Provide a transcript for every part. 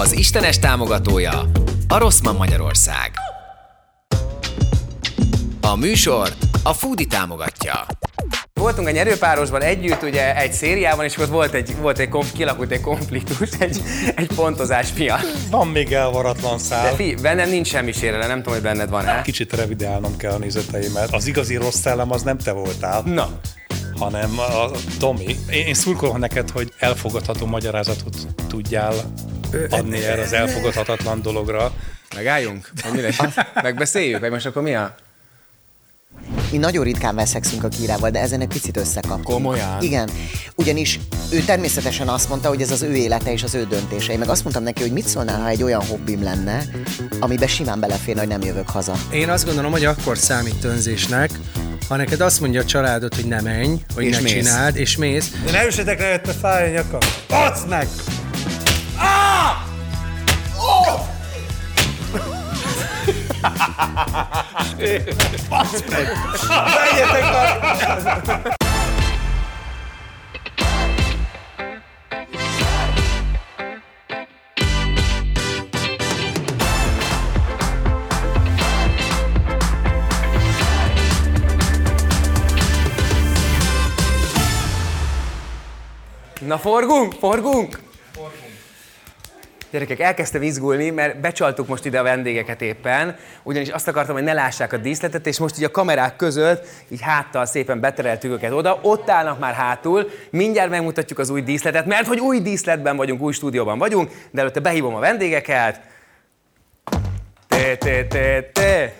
Az Istenes támogatója a Rosszman Magyarország. A műsort a Foodi támogatja. Voltunk a nyerőpárosban együtt, ugye egy szériában, és ott volt egy, volt egy konf, kialakult egy konfliktus, egy, egy pontozás miatt. Van még elvaratlan De szál. fi, bennem nincs semmi sérelem, nem tudom, hogy benned van-e. Kicsit revideálnom kell a nézeteimet. Az igazi rossz szellem az nem te voltál, Na, hanem a Tomi. Én, én szurkolom neked, hogy elfogadható magyarázatot tudjál adni erre az elfogadhatatlan dologra. megálljunk? Megbeszéljük? Vagy most akkor mi a... Mi nagyon ritkán veszexünk a Kírával, de ezen egy picit összekaptunk. Komolyan? Igen, ugyanis ő természetesen azt mondta, hogy ez az ő élete és az ő döntése. Én meg azt mondtam neki, hogy mit szólnál, ha egy olyan hobbim lenne, amiben simán beleférne, hogy nem jövök haza. Én azt gondolom, hogy akkor számít önzésnek, ha neked azt mondja a családod, hogy nem menj, hogy és ne mész. csináld, és mész. de ne erősetek le jött a fáj a nyakam. Adsz meg! Ah! Oh! Adsz meg! Menjetek már! Na forgunk, forgunk! Forgunk. Gyerekek, elkezdtem izgulni, mert becsaltuk most ide a vendégeket éppen, ugyanis azt akartam, hogy ne lássák a díszletet, és most így a kamerák között, így háttal szépen betereltük őket oda, ott állnak már hátul, mindjárt megmutatjuk az új díszletet, mert hogy új díszletben vagyunk, új stúdióban vagyunk, de előtte behívom a vendégeket. Té, té, té, té.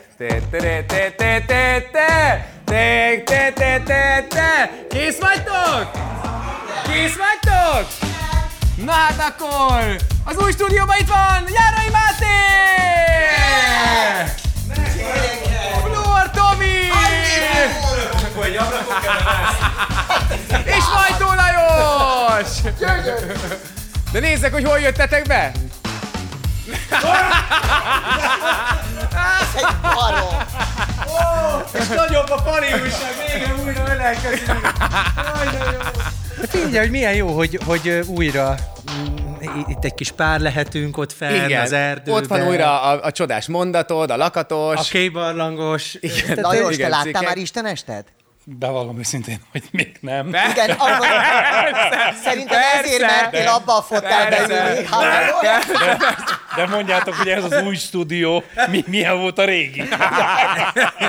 Kész vagytok? Kész vagytok? Na hát akkor, az új stúdióban itt van Járai Máté! Flor Tomi! És Majtó Lajos! De nézzek, hogy hol jöttetek be! Nagyobb a pariusa, végre újra ölelkezünk. Hát figyelj, hogy milyen jó, hogy, hogy újra mm, itt egy kis pár lehetünk ott fenn az erdőben. ott van újra a, a csodás mondatod, a lakatos. A kébarlangos. Igen. Lajos, te láttál cikkek. már Isten estet? Bevallom őszintén, hogy még nem. Igen, akkor szerintem ezért Persze. mertél abba a fotelbe Persze. ülni. De mondjátok, hogy ez az új stúdió, mi, milyen volt a régi?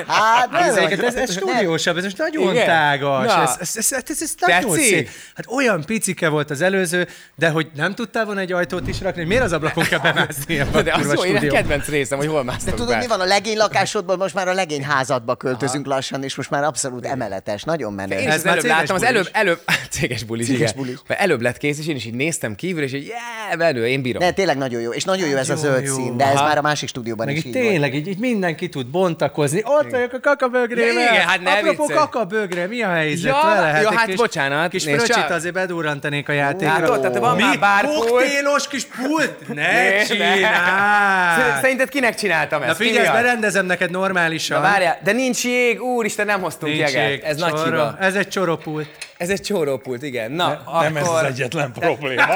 hát ez, bizony. ez stúdiósabb, ez most nagyon Igen? tágas. Na. Ez, ez, ez, ez, ez nagyon szép. Hát olyan picike volt az előző, de hogy nem tudtál volna egy ajtót is rakni, miért az ablakon kell bemászni ebbe a De az jó, én a stúdióba? kedvenc részem, hogy hol De másztok tudod, be. mi van a legény lakásodból, most már a legény házadba költözünk lassan, és most már abszolút emeletes, nagyon menő. Én Ez már előbb céges láttam, az előbb, előbb, céges bulis, Céges igen. bulis. Mert előbb lett kész, és én is így néztem kívül, és így, yeah, menő, én bírom. De tényleg nagyon jó, és nagyon jó ez a zöld jó. szín, de ez Aha. már a másik stúdióban Meg is így tényleg, így, így mindenki tud bontakozni. Ott vagyok a kakabögrével. Ja, igen, hát ne Apropó viccelj. kakabögre, mi a helyzet? Ja, Vele? ja, hát kis, bocsánat, Kis nézd fröccsit csak. azért bedurrantanék a játékra. Hát ott, tehát van mi? már bárpult. Koktélos kis pult? Ne Ne, ne. csináld! Szerinted kinek csináltam ezt? Na figyelj, berendezem neked normálisan. Na várjál, de nincs jég, úristen, nem hoztunk Nincs jeget. Ez nagy hiba. Ez egy csoropult. Ez egy csórópult, igen. Na, Nem ez az akkor... egyetlen probléma.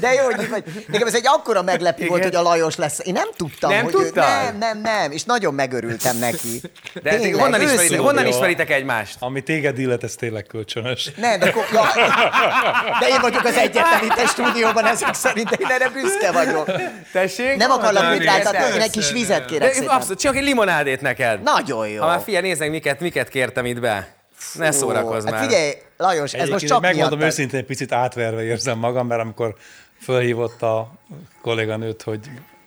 De jó, hogy vagy. Nekem ez egy akkora meglepő volt, hogy a Lajos lesz. Én nem tudtam, Nem hogy tudtad? Ő, nem, nem, nem, és nagyon megörültem neki. De ti honnan, ismeritek, honnan ismeritek egymást? Ami téged illet, ez tényleg kölcsönös. Nem, de, ko- ja, de én vagyok az egyetlen itt a stúdióban ezek szerint, én erre büszke vagyok. Tessék? Nem akarlak mit látni, értem. én egy kis vizet kérek De szépen. abszolút, csak egy limonádét neked. Nagyon jó. Ha már figyelj, nézd meg, miket, miket kértem itt be. Ne szórakozz hát már. figyelj, Lajos, ez most csak megmondom miattad. őszintén, egy picit átverve érzem magam, mert amikor fölhívott a kolléganőt, hogy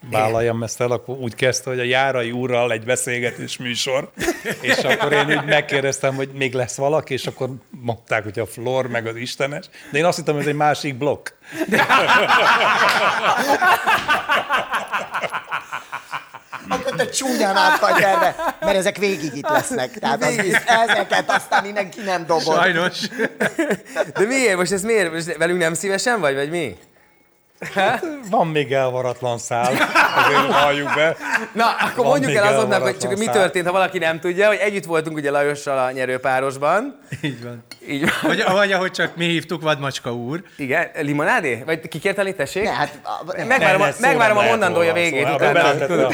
vállaljam ezt el, akkor úgy kezdte, hogy a Járai úrral egy beszélgetés műsor, és akkor én úgy megkérdeztem, hogy még lesz valaki, és akkor mondták, hogy a Flor meg az Istenes, de én azt hittem, hogy ez egy másik blokk. Te csúnyán át vagy erre, mert ezek végig itt lesznek. Tehát az ezeket aztán innen ki nem dobod. Sajnos. De miért? Most ez miért? Most velünk nem szívesen vagy, vagy mi? Van még elvaratlan szál, azért halljuk be. Na, akkor Van mondjuk el azoknak, hogy csak mi szál. történt, ha valaki nem tudja, hogy együtt voltunk ugye Lajossal a nyerőpárosban. Így van. Így van. Vagy, vagy ahogy csak mi hívtuk, Vadmacska úr. Igen, limonádé? Vagy ki kért elé, tessék? Ne, hát, a- Megvárom, a, Ne, ne, megvárom a mondandója végét szóval, utána.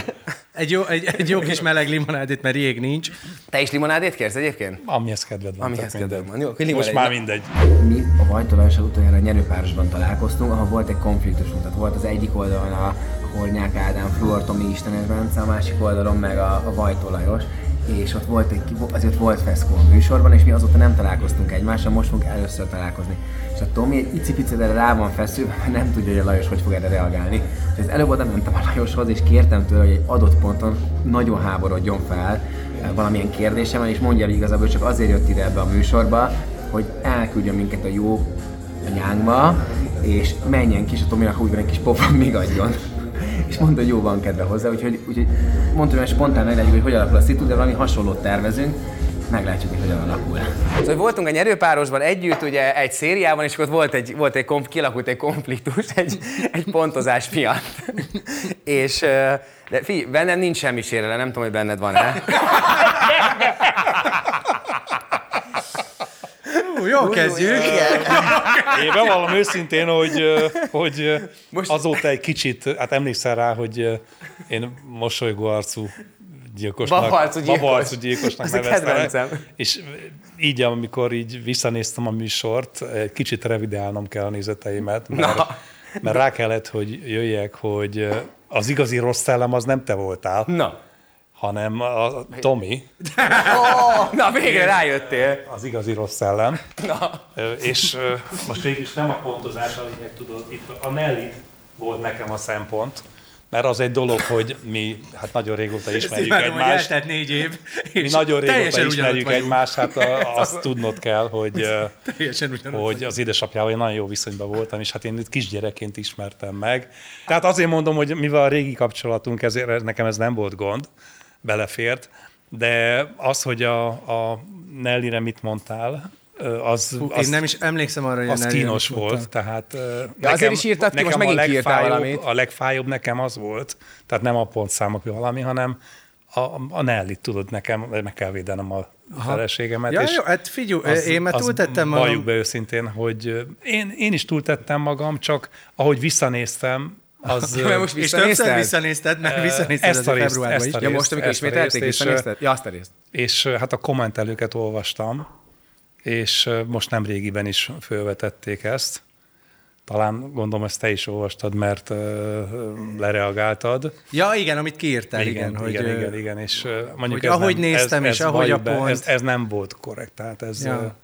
Egy jó, egy, egy jó kis meleg limonádét, mert jég nincs. Te is limonádét kérsz egyébként? Amihez kedved van. Amihez kedved van. Jó, akkor Most limonádé. már mindegy. Mi a Vajtolajossal utoljára a nyerőpárosban találkoztunk, ahol volt egy konfliktusunk. Tehát volt az egyik oldalon a Hornyák Ádám, Fluor Tomi Istenes Bence, a másik oldalon meg a, a Vajtolajos és ott volt egy, azért volt feszkó a műsorban, és mi azóta nem találkoztunk egymással, most fogunk először találkozni. És a Tomi egy icipicit erre rá van feszülve, mert nem tudja, hogy a Lajos hogy fog erre reagálni. És előbb oda mentem a Lajoshoz, és kértem tőle, hogy egy adott ponton nagyon háborodjon fel eh, valamilyen kérdésemen, és mondja, hogy igazából csak azért jött ide ebbe a műsorba, hogy elküldjön minket a jó anyánkba, és menjen ki, és a Tominak úgy van egy kis pofon még adjon. És mondta, hogy jó van kedve hozzá, úgyhogy, úgyhogy mondtam, hogy spontán meglátjuk, hogy hogy alakul a szitu, de valami hasonlót tervezünk, meglátjuk, hogy hogyan alakul. Szóval voltunk egy nyerőpárosban együtt, ugye egy szériában, és ott volt egy, volt egy konf, kialakult egy konfliktus egy, egy pontozás miatt. és, de fi, bennem nincs semmi sérelem, nem tudom, hogy benned van-e. Jó, kezdjük. Én bevallom őszintén, hogy, hogy Most- azóta egy kicsit, hát emlékszel rá, hogy én mosolygó arcú gyilkosnak, Babaarcú gyilkos. babaarcú gyilkosnak Az kedvencem. És így, amikor így visszanéztem a műsort, egy kicsit revideálnom kell a nézeteimet, mert, Na. mert rá kellett, hogy jöjjek, hogy az igazi rossz szellem az nem te voltál, Na, hanem a Tomi, na végre rájöttél. az igazi rossz szellem. Na. És most végülis nem a pontozás a lényeg, tudod, itt a Nelly volt nekem a szempont, mert az egy dolog, hogy mi hát nagyon régóta ismerjük Imádom, hogy egymást. eltelt négy év, Mi és nagyon régóta ismerjük egymást, hát a, azt tudnod kell, hogy, Teljesen hogy az édesapjával én nagyon jó viszonyban voltam, és hát én itt kisgyerekként ismertem meg. Tehát azért mondom, hogy mivel a régi kapcsolatunk, ezért nekem ez nem volt gond, belefért, de az, hogy a, a Nellire mit mondtál, az, Hú, az Én nem is emlékszem arra, hogy az kínos volt, tehát ö, Ja, azért is írtad ki, most nekem a megint kiírtál legfájóbb- valamit. A legfájóbb nekem az volt, tehát nem a pontszámok valami, hanem a, a Nelly, tudod, nekem meg kell védenem a feleségemet. Ja, és jó, hát figyelj, az- én már túltettem Valljuk magam. be őszintén, hogy én, én is túltettem magam, csak ahogy visszanéztem, az... Ja, mert most És visszanézted? többször visszanézted, mert visszanézted ezt a részt- februárban ezt is. a Ja, részt, most, amikor ezt a ismételték, és, visszanézted? Ja, azt a részt. és hát a kommentelőket olvastam, és most nem régiben is fölvetették ezt. Talán gondolom ezt te is olvastad, mert lereagáltad. Ja, igen, amit kiírtál, igen. igen, hogy, igen, ö, igen, igen, és mondjuk hogy ez ahogy nem, néztem, ez, és ez ahogy a be, pont- Ez, ez nem volt korrekt, tehát ez... Ja.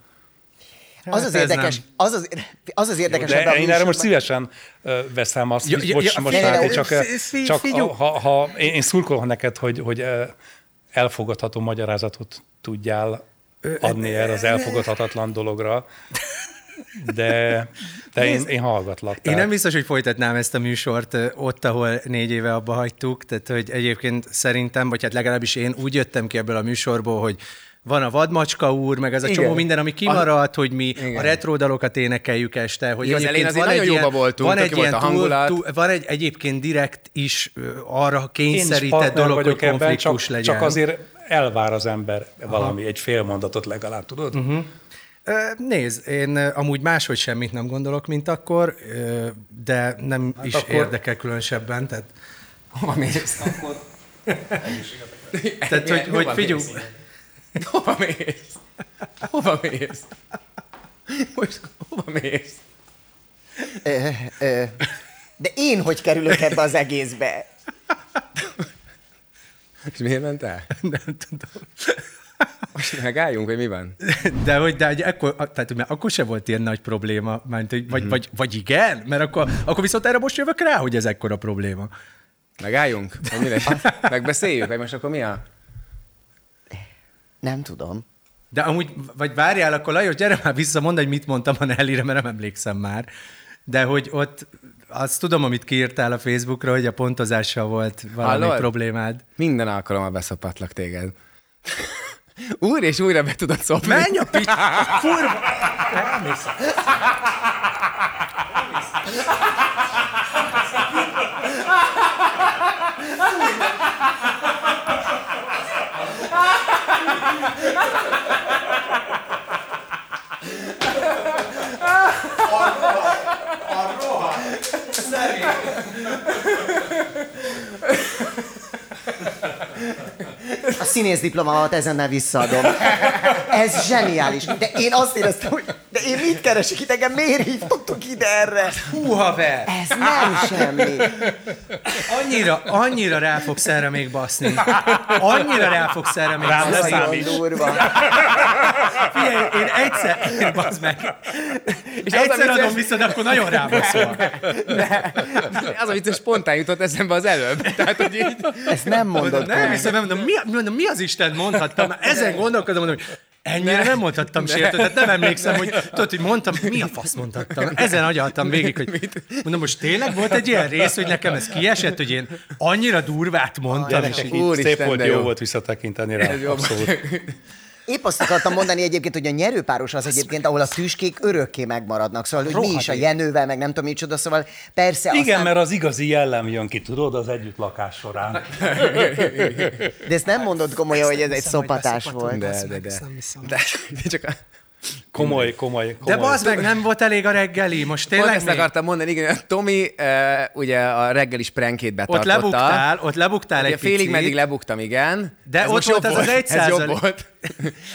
ö, Az az ez érdekes, nem. az az, az az érdekes ebben De a én erre most szívesen veszem azt, Ja, hogy ja, bocs, ja, most Máté, ne, csak, csak ha, ha én, én szurkolom neked, hogy, hogy elfogadható magyarázatot tudjál adni erre az elfogadhatatlan dologra, de, de én, én hallgatlak. Én tehát- nem biztos, hogy folytatnám ezt a műsort ott, ahol négy éve abba hagytuk, tehát hogy egyébként szerintem, vagy hát legalábbis én úgy jöttem ki ebből a műsorból, hogy van a vadmacska úr, meg az a Igen. csomó minden, ami kimaradt, hogy mi Igen. a retro dalokat énekeljük este. Hogy Igen, az elején egyébként azért van nagyon egy jóba voltunk, van egy ilyen a hangulat. túl, túl, van egy egyébként direkt is arra Én is kényszerített dolog, hogy vagyok ebben, konfliktus csak, legyen. csak azért elvár az ember valami, egy fél mondatot legalább, tudod? Uh-huh. Nézd, én amúgy máshogy semmit nem gondolok, mint akkor, de nem hát is akkor- érdekel különösebben, tehát, Hova mész? tehát hogy, hogy figyelj, Hova mész? Hova mész? Most hova mész? De én hogy kerülök ebbe az egészbe? És miért ment el? nem tudom. Most megálljunk, vagy mi van? De hogy, de hogy ekkor, tehát, mert akkor se volt ilyen nagy probléma, mert, hogy, vagy, vagy, vagy igen, mert akkor, akkor viszont erre most jövök rá, hogy ez ekkora probléma. Megálljunk? Vagy mi lesz? Megbeszéljük? Vagy most akkor mi a... Nem tudom. De amúgy, vagy várjál, akkor Lajos, gyere már vissza, mondd, hogy mit mondtam a Nellire, mert nem emlékszem már. De hogy ott, azt tudom, amit kiírtál a Facebookra, hogy a pontozással volt valami Hallod? problémád. Minden alkalommal beszopatlak téged. Úr és újra be tudod szopni. Menj a pit! Furva! Elmész. Ha! Színész diplomámat ezennel visszaadom. Ez zseniális. De én azt éreztem, hogy de én mit keresek itt, engem miért hívtatok ide erre? Hú, haver! Ez nem semmi. Annyira, annyira rá fogsz erre még baszni. Annyira rá fogsz erre még Rám baszni. Számíts. durva. Figyelj, én egyszer, én bazd meg. És az egyszer adom vissza, de akkor nagyon rábaszol. Az a vicces, spontán jutott eszembe az előbb. Tehát, hogy így... Ezt nem mondod. Nem hiszem, nem mondom, mi, mondom, mi az Isten mondhattam? Már ezen gondolkodom, mondom, hogy ennyire nem mondhattam sértőt, tehát nem emlékszem, hogy tudod, hogy mondtam, mi a fasz mondhattam. Ezen agyaltam végig, hogy mondom, most tényleg volt egy ilyen rész, hogy nekem ez kiesett, hogy én annyira durvát mondtam, és így, Úristen, Szép volt, jó jó. volt visszatekinteni rá. Ez jó. Abszolút. Épp azt akartam mondani egyébként, hogy a nyerőpáros az egyébként, ahol a tüskék örökké megmaradnak. Szóval, hogy mi is a Jenővel, meg nem tudom micsoda, szóval persze Igen, aztán, mert az igazi jellem jön ki, tudod, az együttlakás során. de ezt nem mondod komolyan, hogy ez egy szopatás volt. De, de, de. De, de csak a... Komoly, komoly, de komoly. bazd meg, nem volt elég a reggeli, most Pont tényleg ezt még? akartam mondani, igen, Tomi uh, ugye a reggelis prankét Ott betartotta. lebuktál, ott lebuktál Ugye egy félig picit. meddig lebuktam, igen. De Ez ott volt az az egy Ez jobb volt.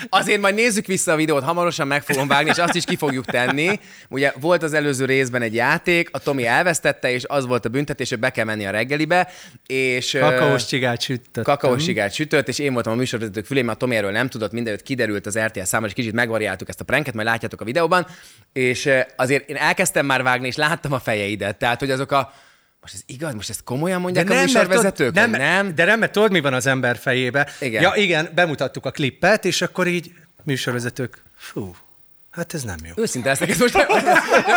Azért majd nézzük vissza a videót, hamarosan meg fogom vágni, és azt is ki fogjuk tenni. Ugye volt az előző részben egy játék, a Tomi elvesztette, és az volt a büntetés, hogy be kell menni a reggelibe, és... Kakaós csigát sütöttem. kakaós sigát sütött, és én voltam a műsorvezetők fülén, mert a Tomi erről nem tudott, mindenütt kiderült az RTL számára, és kicsit megvariáltuk ezt a pranket, majd látjátok a videóban, és azért én elkezdtem már vágni, és láttam a fejeidet, tehát hogy azok a most ez igaz, most ezt komolyan mondják a mert műsorvezetők, nem, nem? De nem, mert tudod, mi van az ember fejébe. Igen. Ja, igen, bemutattuk a klippet, és akkor így műsorvezetők, fú, hát ez nem jó. Őszinte leszek, ez most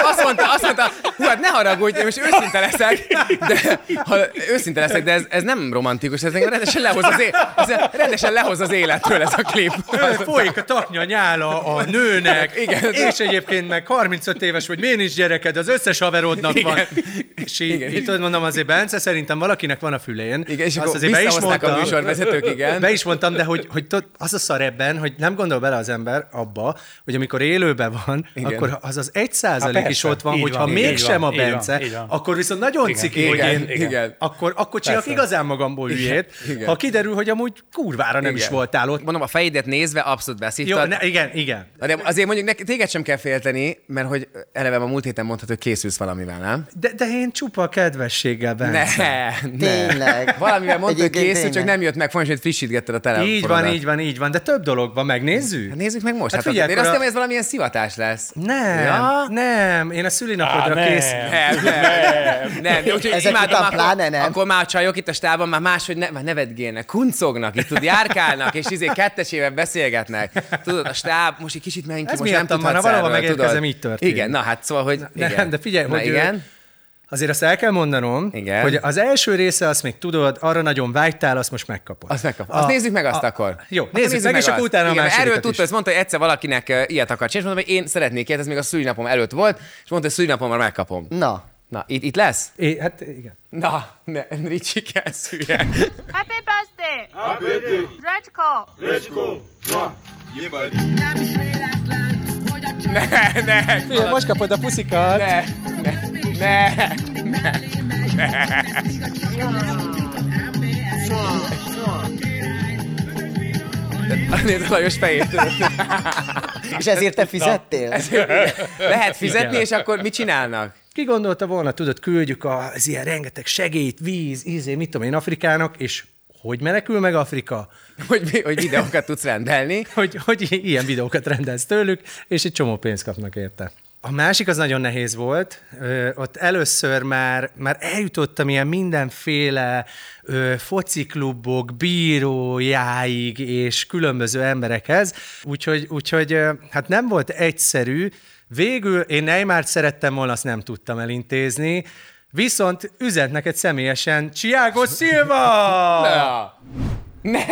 azt mondta, azt mondta, hú, hát ne haragudj, én most őszinte leszek, de ha őszinte leszek, de ez, ez nem romantikus, ez engem rendesen lehoz az, é- ez rendesen lehoz az életről ez a klip. Folyik a taknya nyála a nőnek, Igen. és egyébként meg 35 éves vagy, miért nincs gyereked, az összes haverodnak van. Igen. És így, Igen. így tudod, mondom, azért Bence, szerintem valakinek van a fülén. Igen, és Azt azért be is visszahozták a mondtam. műsorvezetők, igen. Be is mondtam, de hogy, hogy tudod, az a szar ebben, hogy nem gondol bele az ember abba, hogy amikor élőben van, Igen. akkor az az egy százalék is ott van, hogyha van, mégsem van, a így van, Bence, így van. akkor viszont nagyon Igen, ciki, hogy igen, én, igen. akkor, akkor csinálok igazán magamból hülyét, Igen. ha kiderül, hogy amúgy kurvára nem is Igen. voltál ott. Mondom, a fejedet nézve abszolút Jó, beszívtad. ne, igen, igen. De azért mondjuk neki, téged sem kell félteni, mert hogy eleve a múlt héten mondhatod, hogy készülsz valamivel, nem? De, de én csupa kedvességgel Bence. Ne, ne. Tényleg. Valamivel mondtad, hogy készül, csak nem jött meg, fontos, hogy frissítgetted a telefonodat. Így van, így van, így van, de több dolog van, megnézzük? Hát nézzük meg most. Hát Hát, figyelj, hát én azt hiszem, hogy ez valamilyen szivatás lesz. Nem, Ja? nem, én a szülinapodra Á, nem. kész. Nem, nem, nem. de úgyhogy Ezek imádom, után akkor, pláne nem. Akkor már a csajok itt a stában már máshogy ne, már nevetgélnek, kuncognak, itt tud járkálnak, és izé kettesével beszélgetnek. Tudod, a stáb, most egy kicsit menjünk ki, Ez most nem tudhatsz ha valahol erről, megérkezem, tudod. így történt. Igen, na hát szóval, hogy Nem, igen. de figyelj, na, hogy, igen. Azért azt el kell mondanom, Igen. hogy az első része, azt még tudod, arra nagyon vágytál, azt most megkapod. Azt, megkap. azt nézzük meg azt akkor. Jó, Akkor nézzük meg, és akkor utána a Igen, másodikat Erről tudta, ezt mondta, hogy egyszer valakinek ilyet akar csinálni, és mondtam, hogy én szeretnék ilyet, ez még a szülinapom előtt volt, és mondta, hogy szülinapomra megkapom. Na, Na, itt, itt lesz? É, hát igen. Na, ne, Ricsi kezdhülye. Happy birthday! Happy birthday! Rachel! Ne, ne, Figyelj, most kapod a puszikat. ne, ne, ne. Nézd a Lajos fejét. és ezért te fizettél? Lehet fizetni, és akkor mit csinálnak? Ki gondolta volna, tudod, küldjük az ilyen rengeteg segélyt, víz, ízé, mit tudom én, Afrikának, és hogy menekül meg Afrika? Hogy, hogy videókat tudsz rendelni. Hogy, hogy ilyen videókat rendelsz tőlük, és egy csomó pénzt kapnak érte. A másik az nagyon nehéz volt. Ö, ott először már, már eljutottam ilyen mindenféle ö, fociklubok bírójáig és különböző emberekhez, úgyhogy, úgyhogy ö, hát nem volt egyszerű. Végül én Neymart szerettem volna, azt nem tudtam elintézni, viszont üzent neked személyesen Thiago Silva! Ne!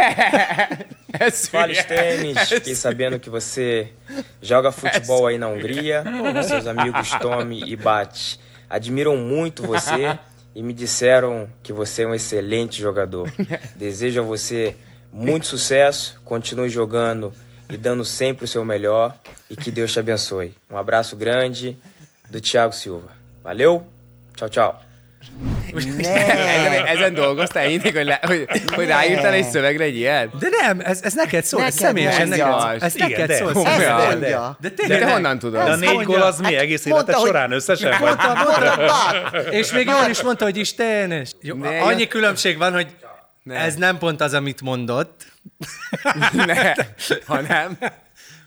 Ez Fala. Stenis. Fiquei sabendo que você joga futebol aí na Hungria. Seus amigos Tommy e Bate admiram muito você e me disseram que você é um excelente jogador. Desejo a você muito sucesso, continue jogando e dando sempre o seu melhor e que Deus te abençoe. Um abraço grande do Thiago Silva. Valeu? Tchau, tchau. Ezen, ezen dolgoztál ennyit, hogy, le, hogy, hogy ráírtál egy szövegre egy ilyet? De nem, ez, ez neked szól, ez Neked személyesen mondja. neked. Ez Igen, neked de. szól. Komolyan. mondja. De De tényleg. te nem. honnan tudod? De a négy gól az mi? Hát Egész mondta, élete hogy- során összesen? vagy? Mondta, mondta, bár. És még jól is mondta, hogy Istenes. Jó, Ne, annyi különbség van, hogy ez nem pont az, amit mondott. ne, ha nem.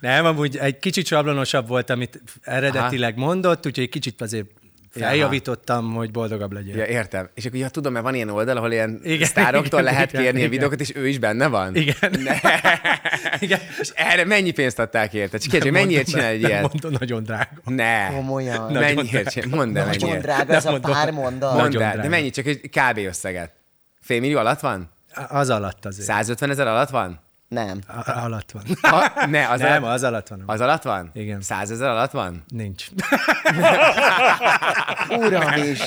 Nem, amúgy egy kicsit sablonosabb volt, amit eredetileg mondott, úgyhogy egy kicsit azért feljavítottam, hogy boldogabb legyél. Ja, értem. És akkor ja, tudom, mert van ilyen oldal, ahol ilyen Igen, sztároktól igen, lehet igen, kérni igen. videókat, és ő is benne van? Igen. Ne. Igen. És erre mennyi pénzt adták érte? Csak kérdés, mennyiért csinál egy ilyet? mondom, nagyon drága. Ne. Komolyan. Nagyon Mennyiért drága. csinál? Mondd el, Nagyon drága ez a mondom. pár mondat. Mondd el, de mennyi? Csak egy kb. összeget. Fél millió alatt van? Az alatt azért. 150 ezer alatt van? Nem. A- alatt van. Ha, ne, az nem, alatt, az alatt van. az alatt van? Igen. 100 ezer alatt van? Nincs. Uram is.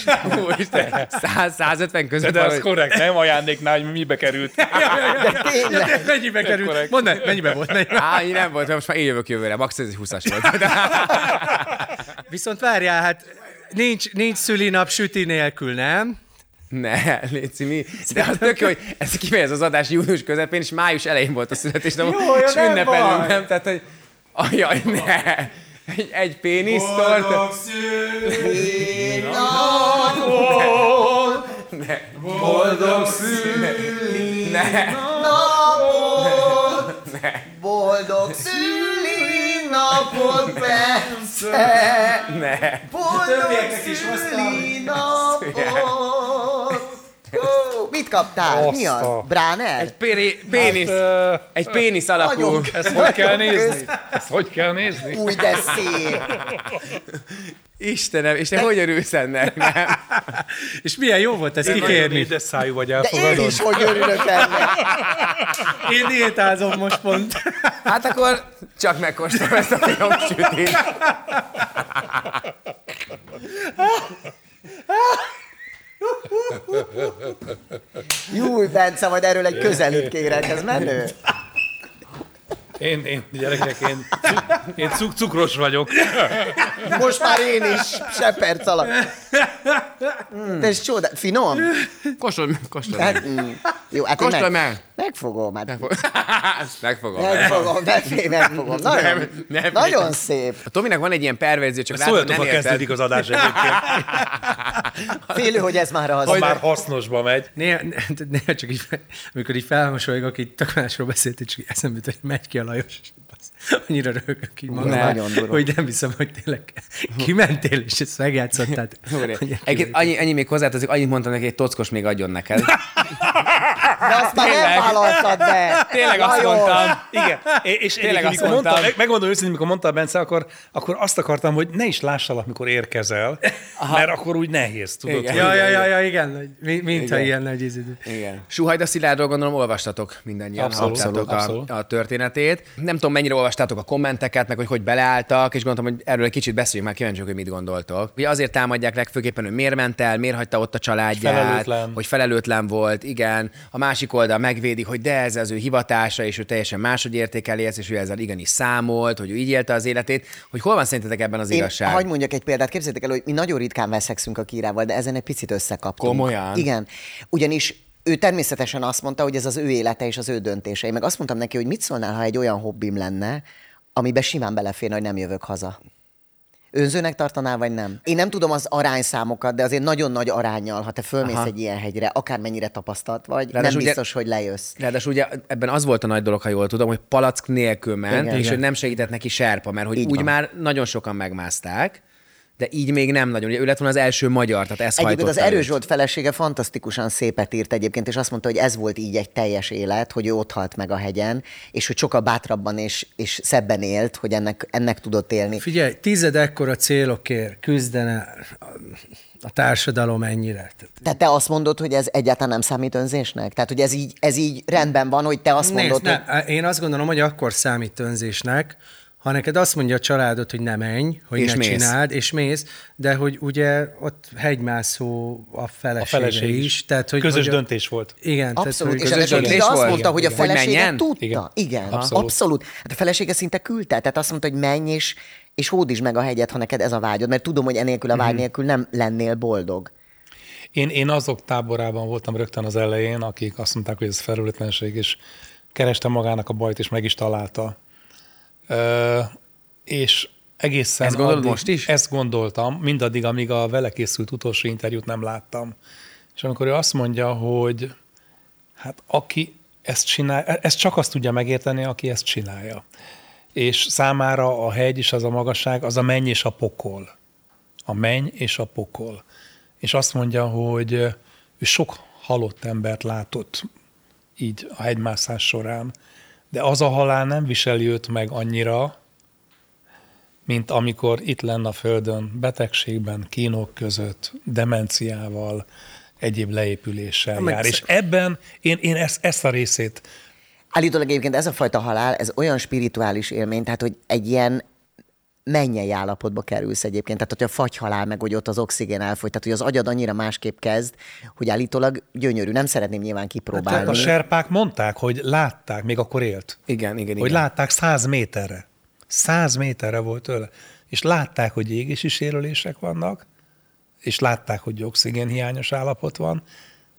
Úristen, 100, 150 között De van, ez hogy- korrekt, nem ajándéknál, hogy mibe került. De tényleg. mennyibe került? Mondd meg, mennyibe volt? Mennyibe? Á, nem volt, most már én jövök jövőre, max ez egy 20-as volt. Viszont várjál, hát nincs, nincs szülinap süti nélkül, nem? Ne, Léci, mi? De az tök jó, hogy ez kifejez az adás június közepén, és május elején volt a születésnap, Jó, jó, és nem ünnepelünk, baj. nem? Tehát, hogy ajaj, ne! Egy, egy pénisztort. Boldog szüli Ne. Boldog szülinapot persze. Ne. Boldog szülinapot. Mit kaptál? Mi az? Bráner? Egy péri, pénisz, Ö, egy pénisz alakú. Nagyon Ezt hogy kell nézni? Ezt hogy kell nézni? Új, de szép. Istenem, és te hogy örülsz ennek, nem? És milyen jó volt ezt kikérni. édes szájú vagy, De én elfogadod? is hogy örülök ennek. Én diétázom most pont. Hát akkor csak megkóstolom ezt a sütit. Júj, Bence, majd erről egy közelít kérek, ez menő. Én, én, gyerekek, én, én cuk, cukros vagyok. Most már én is, se perc alatt. De ez csoda, finom? Kóstolj meg, kóstolj meg. Hát, mm. Jó, hát Kóstolj meg. Megfogom, hát Ezt megfogom. megfogom, megfogom, megfogom. Nagyon, Nem, nem. nagyon szép. A Tominek van egy ilyen perverzió, csak látom, nem ha érted. kezdődik az adás egyébként. Félő, hogy ez már az. Ha már hasznosba megy. Néha, néha csak így, amikor így felmosolygok, így tök másról beszélt, és eszembe jut, hogy megy ki a Lajos. Annyira rögök így magam, hogy nem hiszem, hogy tényleg kimentél, és ezt megjátszottál. hogy- Egyébként annyi, annyi még hozzátartozik, annyit mondtam neki, hogy egy tockos még adjon neked. De azt már nem vállaltad be. Tényleg azt Lajos. mondtam. Igen, és Tényleg azt mikor mondta, mondtam. meg, megmondom őszintén, mikor mondta Bence, akkor, akkor azt akartam, hogy ne is lássalak, mikor érkezel, Aha. mert akkor úgy nehéz, tudod. Igen. Ja, ja, ja, ja, igen, hogy mi- mintha Igen. ilyen nagy izidő. Igen. Suhajda Szilárdról gondolom olvastatok mindannyian, Abszolút, a, a történetét. Nem tudom, mennyire olvastátok a kommenteket, meg hogy hogy beleálltak, és gondoltam, hogy erről egy kicsit beszéljünk, már kíváncsiak, hogy mit gondoltok. Ugye azért támadják legfőképpen, hogy miért ment el, miért hagyta ott a családját, Felelőtlen. hogy felelőtlen volt, igen. A másik oldal megvédi, hogy de ez az ő hivatása, és ő teljesen máshogy értékeli ezt, és ő ezzel igenis számolt, hogy ő így élte az életét. Hogy hol van szerintetek ebben az Én, igazság? hagy mondjak egy példát, képzeljétek el, hogy mi nagyon ritkán veszekszünk a kírával, de ezen egy picit összekaptunk. Komolyan? Igen. Ugyanis ő természetesen azt mondta, hogy ez az ő élete és az ő döntése. Én meg azt mondtam neki, hogy mit szólnál, ha egy olyan hobbim lenne, amiben simán beleférne, hogy nem jövök haza. Önzőnek tartanál, vagy nem? Én nem tudom az arányszámokat, de azért nagyon nagy arányjal, ha te fölmész Aha. egy ilyen hegyre, akármennyire tapasztalt vagy, nem Ráadásul ugye- biztos, hogy lejössz. Ráadásul ugye ebben az volt a nagy dolog, ha jól tudom, hogy palack nélkül ment. Igen. és Igen. hogy nem segített neki serpa, mert hogy Így úgy van. már nagyon sokan megmászták, de így még nem nagyon. Ugye ő lett volna az első magyar, tehát ez Egyébként az Erős. Zsolt felesége fantasztikusan szépet írt egyébként, és azt mondta, hogy ez volt így egy teljes élet, hogy ő ott halt meg a hegyen, és hogy sokkal bátrabban és, és szebben élt, hogy ennek, ennek tudott élni. Figyelj, tized ekkora célokért küzdene a- a társadalom ennyire. Tehát te azt mondod, hogy ez egyáltalán nem számít önzésnek? Tehát, hogy ez így, ez így rendben van, hogy te azt mondod, Nézd, hogy... ne, én azt gondolom, hogy akkor számít önzésnek, ha neked azt mondja a családod, hogy ne menj, hogy És ne mész. csináld, és mész, de hogy ugye ott hegymászó a felesége, A feleség is. is. Tehát, hogy, Közös hogy a- döntés volt. Igen. Abszolút, és tehát, hogy, közös döntés azt volt? mondta, hogy a Igen. Hogy felesége menjen? tudta. Igen. Igen, Abszolút. abszolút. Hát a felesége szinte küldte, tehát azt mondta, hogy menj és, és hódítsd meg a hegyet, ha neked ez a vágyod, mert tudom, hogy enélkül a vágy Mhm. nélkül nem lennél boldog. Én, én azok táborában voltam rögtön az elején, akik azt mondták, hogy ez felületlenség, és kereste magának a bajt, és meg is találta. És egészen Ezt gondolod addig, most is? Ezt gondoltam, mindaddig, amíg a vele készült utolsó interjút nem láttam. És amikor ő azt mondja, hogy hát aki ezt csinál, ezt csak azt tudja megérteni, aki ezt csinálja. És számára a hegy és az a magasság, az a menny és a pokol. A menny és a pokol. És azt mondja, hogy ő sok halott embert látott így a hegymászás során, de az a halál nem viseli őt meg annyira, mint amikor itt lenne a Földön betegségben, kínok között, demenciával, egyéb leépüléssel meg jár. sz- És ebben én, én ezt, ezt a részét Állítólag egyébként ez a fajta halál, ez olyan spirituális élmény, tehát hogy egy ilyen mennyei állapotba kerülsz egyébként. Tehát, hogy a fagyhalál, meg hogy ott az oxigén elfogy, tehát, hogy az agyad annyira másképp kezd, hogy állítólag gyönyörű. Nem szeretném nyilván kipróbálni. Hát a serpák mondták, hogy látták, még akkor élt, Igen, igen, hogy igen. látták száz méterre. Száz méterre volt tőle. És látták, hogy égési sérülések vannak, és látták, hogy oxigénhiányos állapot van,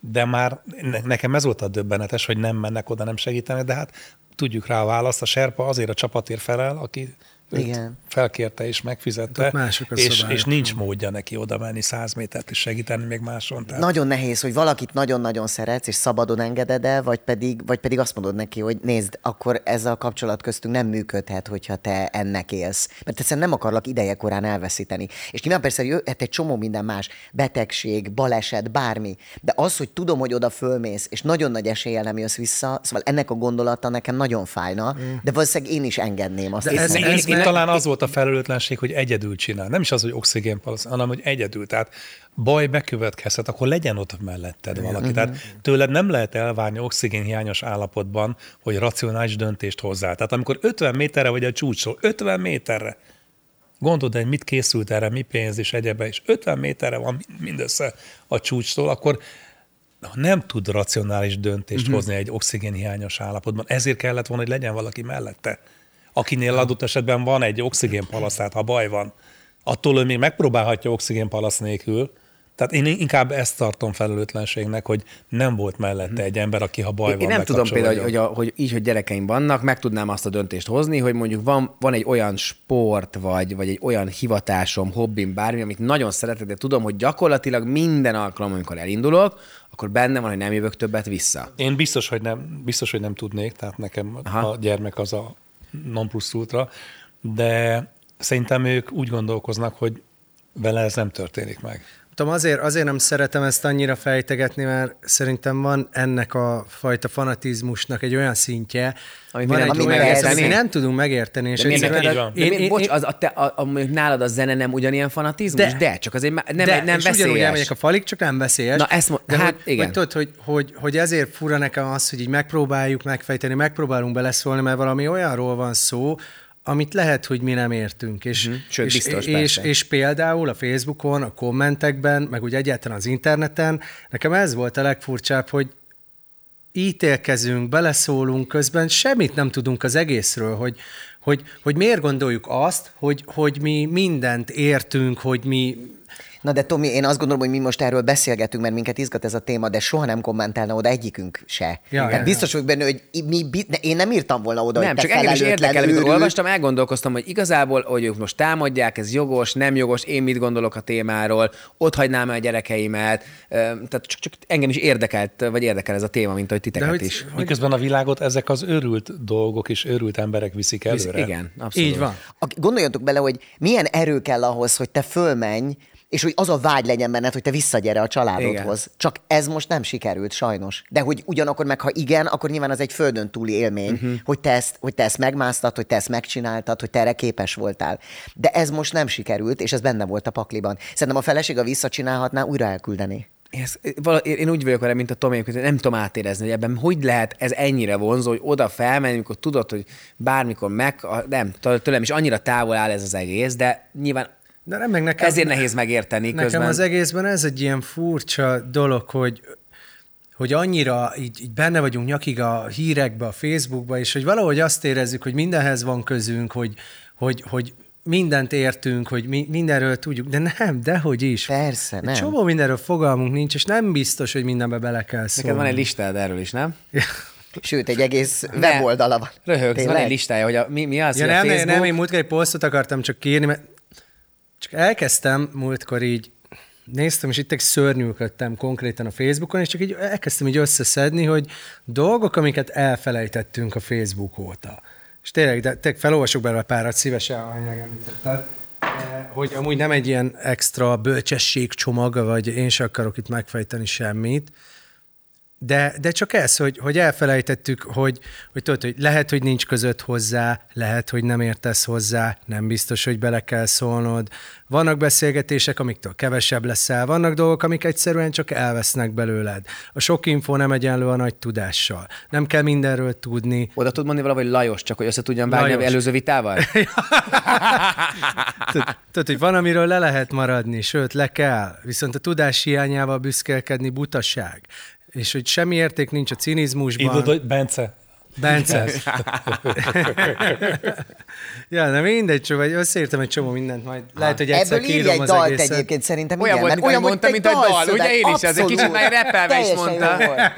de már ne- nekem ez volt a döbbenetes, hogy nem mennek oda, nem segítenek, de hát tudjuk rá a választ, a Serpa azért a csapatért felel, aki Igen. felkérte és megfizette, Hát mások és, és nincs módja neki oda menni száz métert és segíteni még máson. Tehát Nagyon nehéz, hogy valakit nagyon-nagyon szeretsz, és szabadon engeded el, vagy pedig, vagy pedig azt mondod neki, hogy nézd, akkor ez a kapcsolat köztünk nem működhet, hogyha te ennek élsz. Mert egyszerűen nem akarlak ideje korán elveszíteni. És nyilván persze jöhet egy csomó minden más, betegség, baleset, bármi. De az, hogy tudom, hogy oda fölmész, és nagyon nagy eséllyel nem jössz vissza, szóval ennek a gondolata nekem nagyon fájna, de valószínűleg én is engedném azt. De ez- ez- én talán az volt a felelőtlenség, hogy egyedül csinál. Nem is az, hogy oxigénpalasz, hanem hogy egyedül. Tehát baj bekövetkezhet, akkor legyen ott melletted valaki. Tehát tőled nem lehet elvárni oxigénhiányos állapotban, hogy racionális döntést hozzál. Tehát amikor 50 méterre vagy a csúcsról, 50 méterre, gondold, hogy mit készült erre, mi pénz és egyebe, és 50 méterre van mindössze a csúcstól, akkor nem tud racionális döntést uh-huh. hozni egy oxigénhiányos állapotban. Ezért kellett volna, hogy legyen valaki mellette, akinél adott esetben van egy oxigénpalasz, tehát ha baj van, attól ő még megpróbálhatja oxigénpalasz nélkül, tehát én inkább ezt tartom felelőtlenségnek, hogy nem volt mellette egy ember, aki ha baj Én, van, én nem tudom például, hogy, hogy, a, hogy így, hogy gyerekeim vannak, meg tudnám azt a döntést hozni, hogy mondjuk van, van egy olyan sport, vagy, vagy egy olyan hivatásom, hobbim, bármi, amit nagyon szeretek, de tudom, hogy gyakorlatilag minden alkalom, amikor elindulok, akkor benne van, hogy nem jövök többet vissza. Én biztos, hogy nem, biztos, hogy nem tudnék, tehát nekem. Aha. a gyermek az a non plus ultra, de szerintem ők úgy gondolkoznak, hogy vele ez nem történik meg. Tudom, azért, azért nem szeretem ezt annyira fejtegetni, mert szerintem van ennek a fajta fanatizmusnak egy olyan szintje, Amit mi nem tudunk megérteni. amit nem tudunk megérteni. És De miért, egyszerűen- így van. de miért, bocs, az, a te, a, a, mondjuk nálad a zene nem ugyanilyen fanatizmus? De, De. csak azért nem, de, nem és ugyanúgy veszélyes. elmegyek a falig, csak nem veszélyes. Na, ezt mo- de hát hogy, igen. Hogy, tudod, hogy, hogy, hogy ezért fura nekem az, hogy így megpróbáljuk megfejteni, megpróbálunk beleszólni, mert valami olyanról van szó, amit lehet, hogy mi nem értünk. És, Mhm. Sőt, és, biztos, és, persze. és például a Facebookon, a kommentekben, meg úgy egyáltalán az interneten, nekem ez volt a legfurcsább, hogy ítélkezünk, beleszólunk, közben semmit nem tudunk az egészről, hogy, hogy, hogy miért gondoljuk azt, hogy, hogy mi mindent értünk, hogy mi Na de Tomi, én azt gondolom, hogy mi most erről beszélgetünk, mert minket izgat ez a téma, de soha nem kommentálna oda egyikünk se. Ja, hát ja, biztos vagyok benne, hogy mi, de én nem írtam volna oda, Nem, hogy te csak engem is érdekel, amikor olvastam, elgondolkoztam, hogy igazából, hogy ők most támadják, ez jogos, nem jogos, én mit gondolok a témáról, ott hagynám el a gyerekeimet, tehát csak, csak engem is érdekelt, vagy érdekel ez a téma, mint hogy titeket hogy- is. Miközben a világot ezek az őrült dolgok és őrült emberek viszik előre. Igen, abszolút. így van. Gondoljatok bele, hogy milyen erő kell ahhoz, hogy te fölmenj, és hogy az a vágy legyen benned, hogy te visszagyere a családodhoz. Igen. Csak ez most nem sikerült, sajnos. De hogy ugyanakkor meg, ha igen, akkor nyilván az egy földön túli élmény, uh-huh. hogy, te ezt, hogy te ezt megmásztad, hogy te ezt megcsináltad, hogy te erre képes voltál. De ez most nem sikerült, és ez benne volt a pakliban. Szerintem a feleség, ha visszacsinálhatná, újra elküldeni. Vala- én úgy vagyok vele, mint a Tomi, hogy nem tudom átérezni, hogy ebben hogy lehet ez ennyire vonzó, hogy oda felmenni, amikor tudod, hogy bármikor meg, a- nem, tő- tőlem is annyira távol áll ez az egész, de nyilván De nem, meg nekem, ezért nehéz megérteni Nekem közben. az egészben ez egy ilyen furcsa dolog, hogy hogy annyira így, így benne vagyunk nyakig a hírekbe, a Facebookba, és hogy valahogy azt érezzük, hogy mindenhez van közünk, hogy, hogy, hogy mindent értünk, hogy mi, mindenről tudjuk, de nem, dehogy is. Persze, Egy nem. Csomó mindenről fogalmunk nincs, és nem biztos, hogy mindenbe bele kell szólni. Neked van egy listád erről is, nem? Sőt, egy egész weboldala van. Röhögsz, van Tényleg? egy listája, hogy a, mi, mi az, Ja, hogy a nem, nem, Facebook... nem, én múltkor egy posztot akartam csak írni, mert csak elkezdtem múltkor így, néztem, és itt egy szörnyűködtem konkrétan a Facebookon, és csak így elkezdtem így összeszedni, hogy dolgok, amiket elfelejtettünk a Facebook óta. És tényleg, de tényleg felolvasok belőle párat szívesen, ha megemlítetted. Eh, hogy amúgy nem egy ilyen extra bölcsességcsomag, vagy én se akarok itt megfejteni semmit, de, de csak ez, hogy, hogy elfelejtettük, hogy, hogy tudod, hogy lehet, hogy nincs között hozzá, lehet, hogy nem értesz hozzá, nem biztos, hogy bele kell szólnod. Vannak beszélgetések, amiktől kevesebb leszel, vannak dolgok, amik egyszerűen csak elvesznek belőled. A sok info nem egyenlő a nagy tudással. Nem kell mindenről tudni. Oda tud mondani valahogy Lajos, csak hogy össze tudjam vágni Lajos. előző vitával? Tudod, hogy van, amiről le lehet maradni, sőt, le kell. Viszont a tudás hiányával büszkélkedni butaság. És hogy semmi érték nincs a cinizmusban. Hogy Bence, Bence. ja, nem mindegy, csak vagy összeírtam egy csomó mindent, majd lehet, hogy egyszer Ebből írj egy az dalt egészet. egyébként szerintem Olyan igen, volt, ahogy mondta, egy mint a dal. dalszöveg, Ugye én is, ez egy kicsit már rappelve is mondta.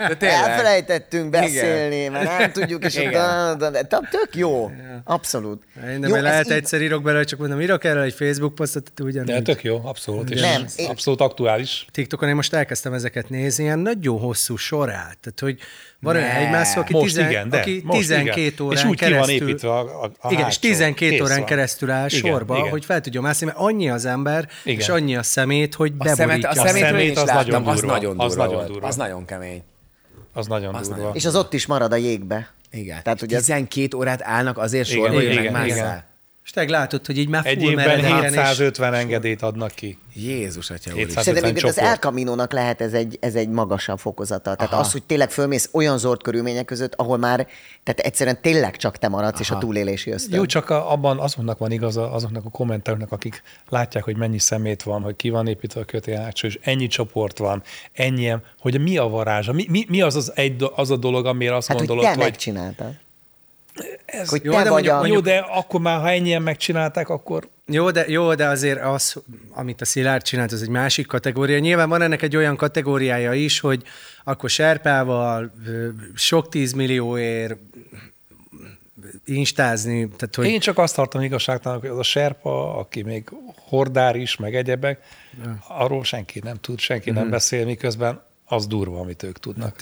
De tényleg. Elfelejtettünk beszélni, mert nem tudjuk, és Igen. da, da, da, da, tök jó. Abszolút. Én nem, Jó, lehet egyszer írok bele, csak mondom, írok erre egy Facebook posztot, ugyan de tök jó, abszolút, és Nem, abszolút aktuális. TikTokon én most elkezdtem ezeket nézni, ilyen nagyon hosszú sorát. Tehát, hogy van olyan Ne. egymászó, aki, Most igen, de aki most 12 igen. órán És úgy keresztül... ki van építve a, a, a igen, és hátsó. 12 Kész órán van. keresztül áll Igen, sorba, igen. hogy fel tudjon mászni, mert annyi az ember, Igen. és annyi a szemét, hogy A szemet, a szemét is az láttam, nagyon az durva. nagyon Az durva nagyon volt. durva. Az nagyon kemény. Az nagyon Az durva. nagyon- És az ott is marad a jégbe. Igen. Tehát ugye 12 órát állnak azért sorba, hogy megmásszál. És te látod, hogy így már Egy évben meredeken, és 750 engedélyt adnak ki. Jézus, atya 700. úr. Szerintem 50 egyébként az. El Camino-nak lehet ez egy, ez egy magasabb fokozata. Tehát az, hogy tényleg fölmész olyan zord körülmények között, ahol már tehát egyszerűen tényleg csak te maradsz, és a túlélési ösztön. Jó, csak a, abban azoknak van igaza, azoknak a kommentelőknek, akik látják, hogy mennyi szemét van, hogy ki van építve a kötél hátsó, és ennyi csoport van, ennyien, hogy mi a varázsa, mi, mi, mi az, az, egy, az a dolog, amire azt hát, hogy gondolod, te hogy megcsináltad. Ez, Hogy Jó, te de vagy mondjuk- a... jó, de akkor már, ha ennyien megcsinálták, akkor Jó de, jó, de azért az, amit a Szilárd csinált, az egy másik kategória. Nyilván van ennek egy olyan kategóriája is, hogy akkor serpával sok tízmillióért instázni, tehát hogy Én csak azt tartom igazságtalannak, hogy az a serpa, aki még hordár is, meg egyebek, arról senki nem tud, senki nem beszél, miközben az durva, amit ők tudnak.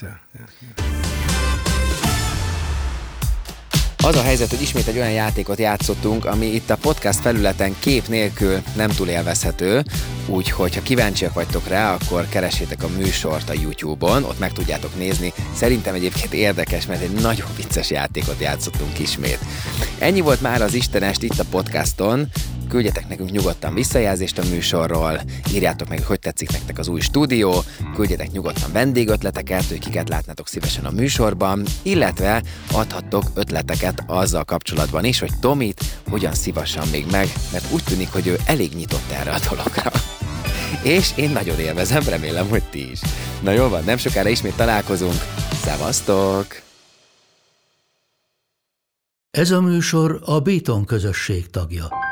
Az a helyzet, hogy ismét egy olyan játékot játszottunk, ami itt a podcast felületen kép nélkül nem túl élvezhető, úgyhogy ha kíváncsiak vagytok rá, akkor keressétek a műsort a YouTube-on, ott meg tudjátok nézni. Szerintem egyébként érdekes, mert egy nagyon vicces játékot játszottunk ismét. Ennyi volt már az Istenest itt a podcaston, küldjetek nekünk nyugodtan visszajelzést a műsorról, írjátok meg, hogy tetszik nektek az új stúdió, küldjetek nyugodtan vendégötleteket, hogy kiket látnátok szívesen a műsorban, illetve adhattok ötleteket azzal kapcsolatban is, hogy Tomit hogyan szívassan még meg, mert úgy tűnik, hogy ő elég nyitott erre a dologra. És én nagyon élvezem, remélem, hogy ti is. Na jól van, nem sokára ismét találkozunk. Szevasztok! Ez a műsor a Béton közösség tagja.